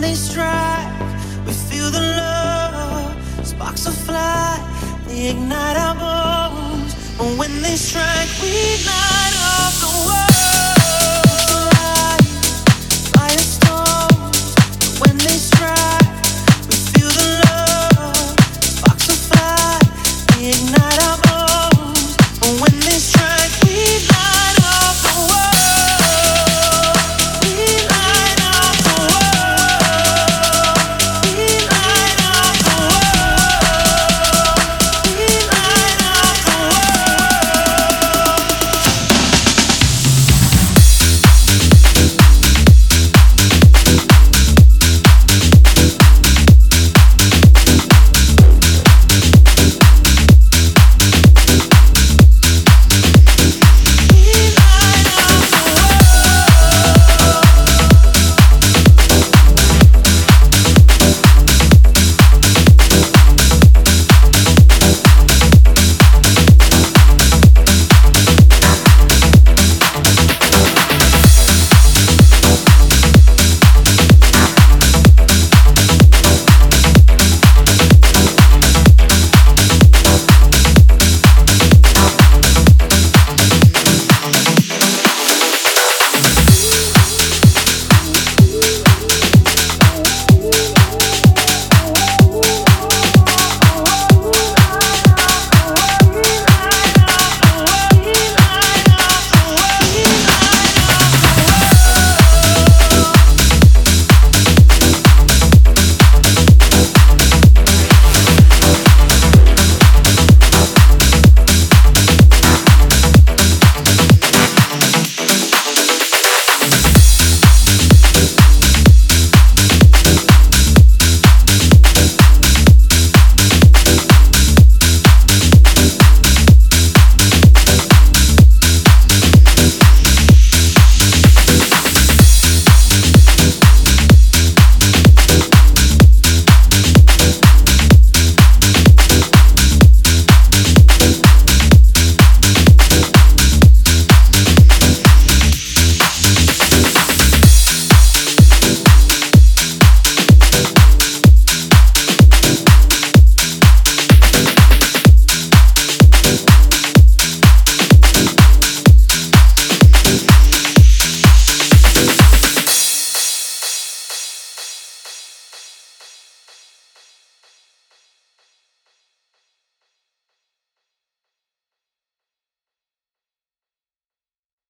they strike, we feel the love. Sparks will fly, they ignite our bones. And when they strike, we light up the world.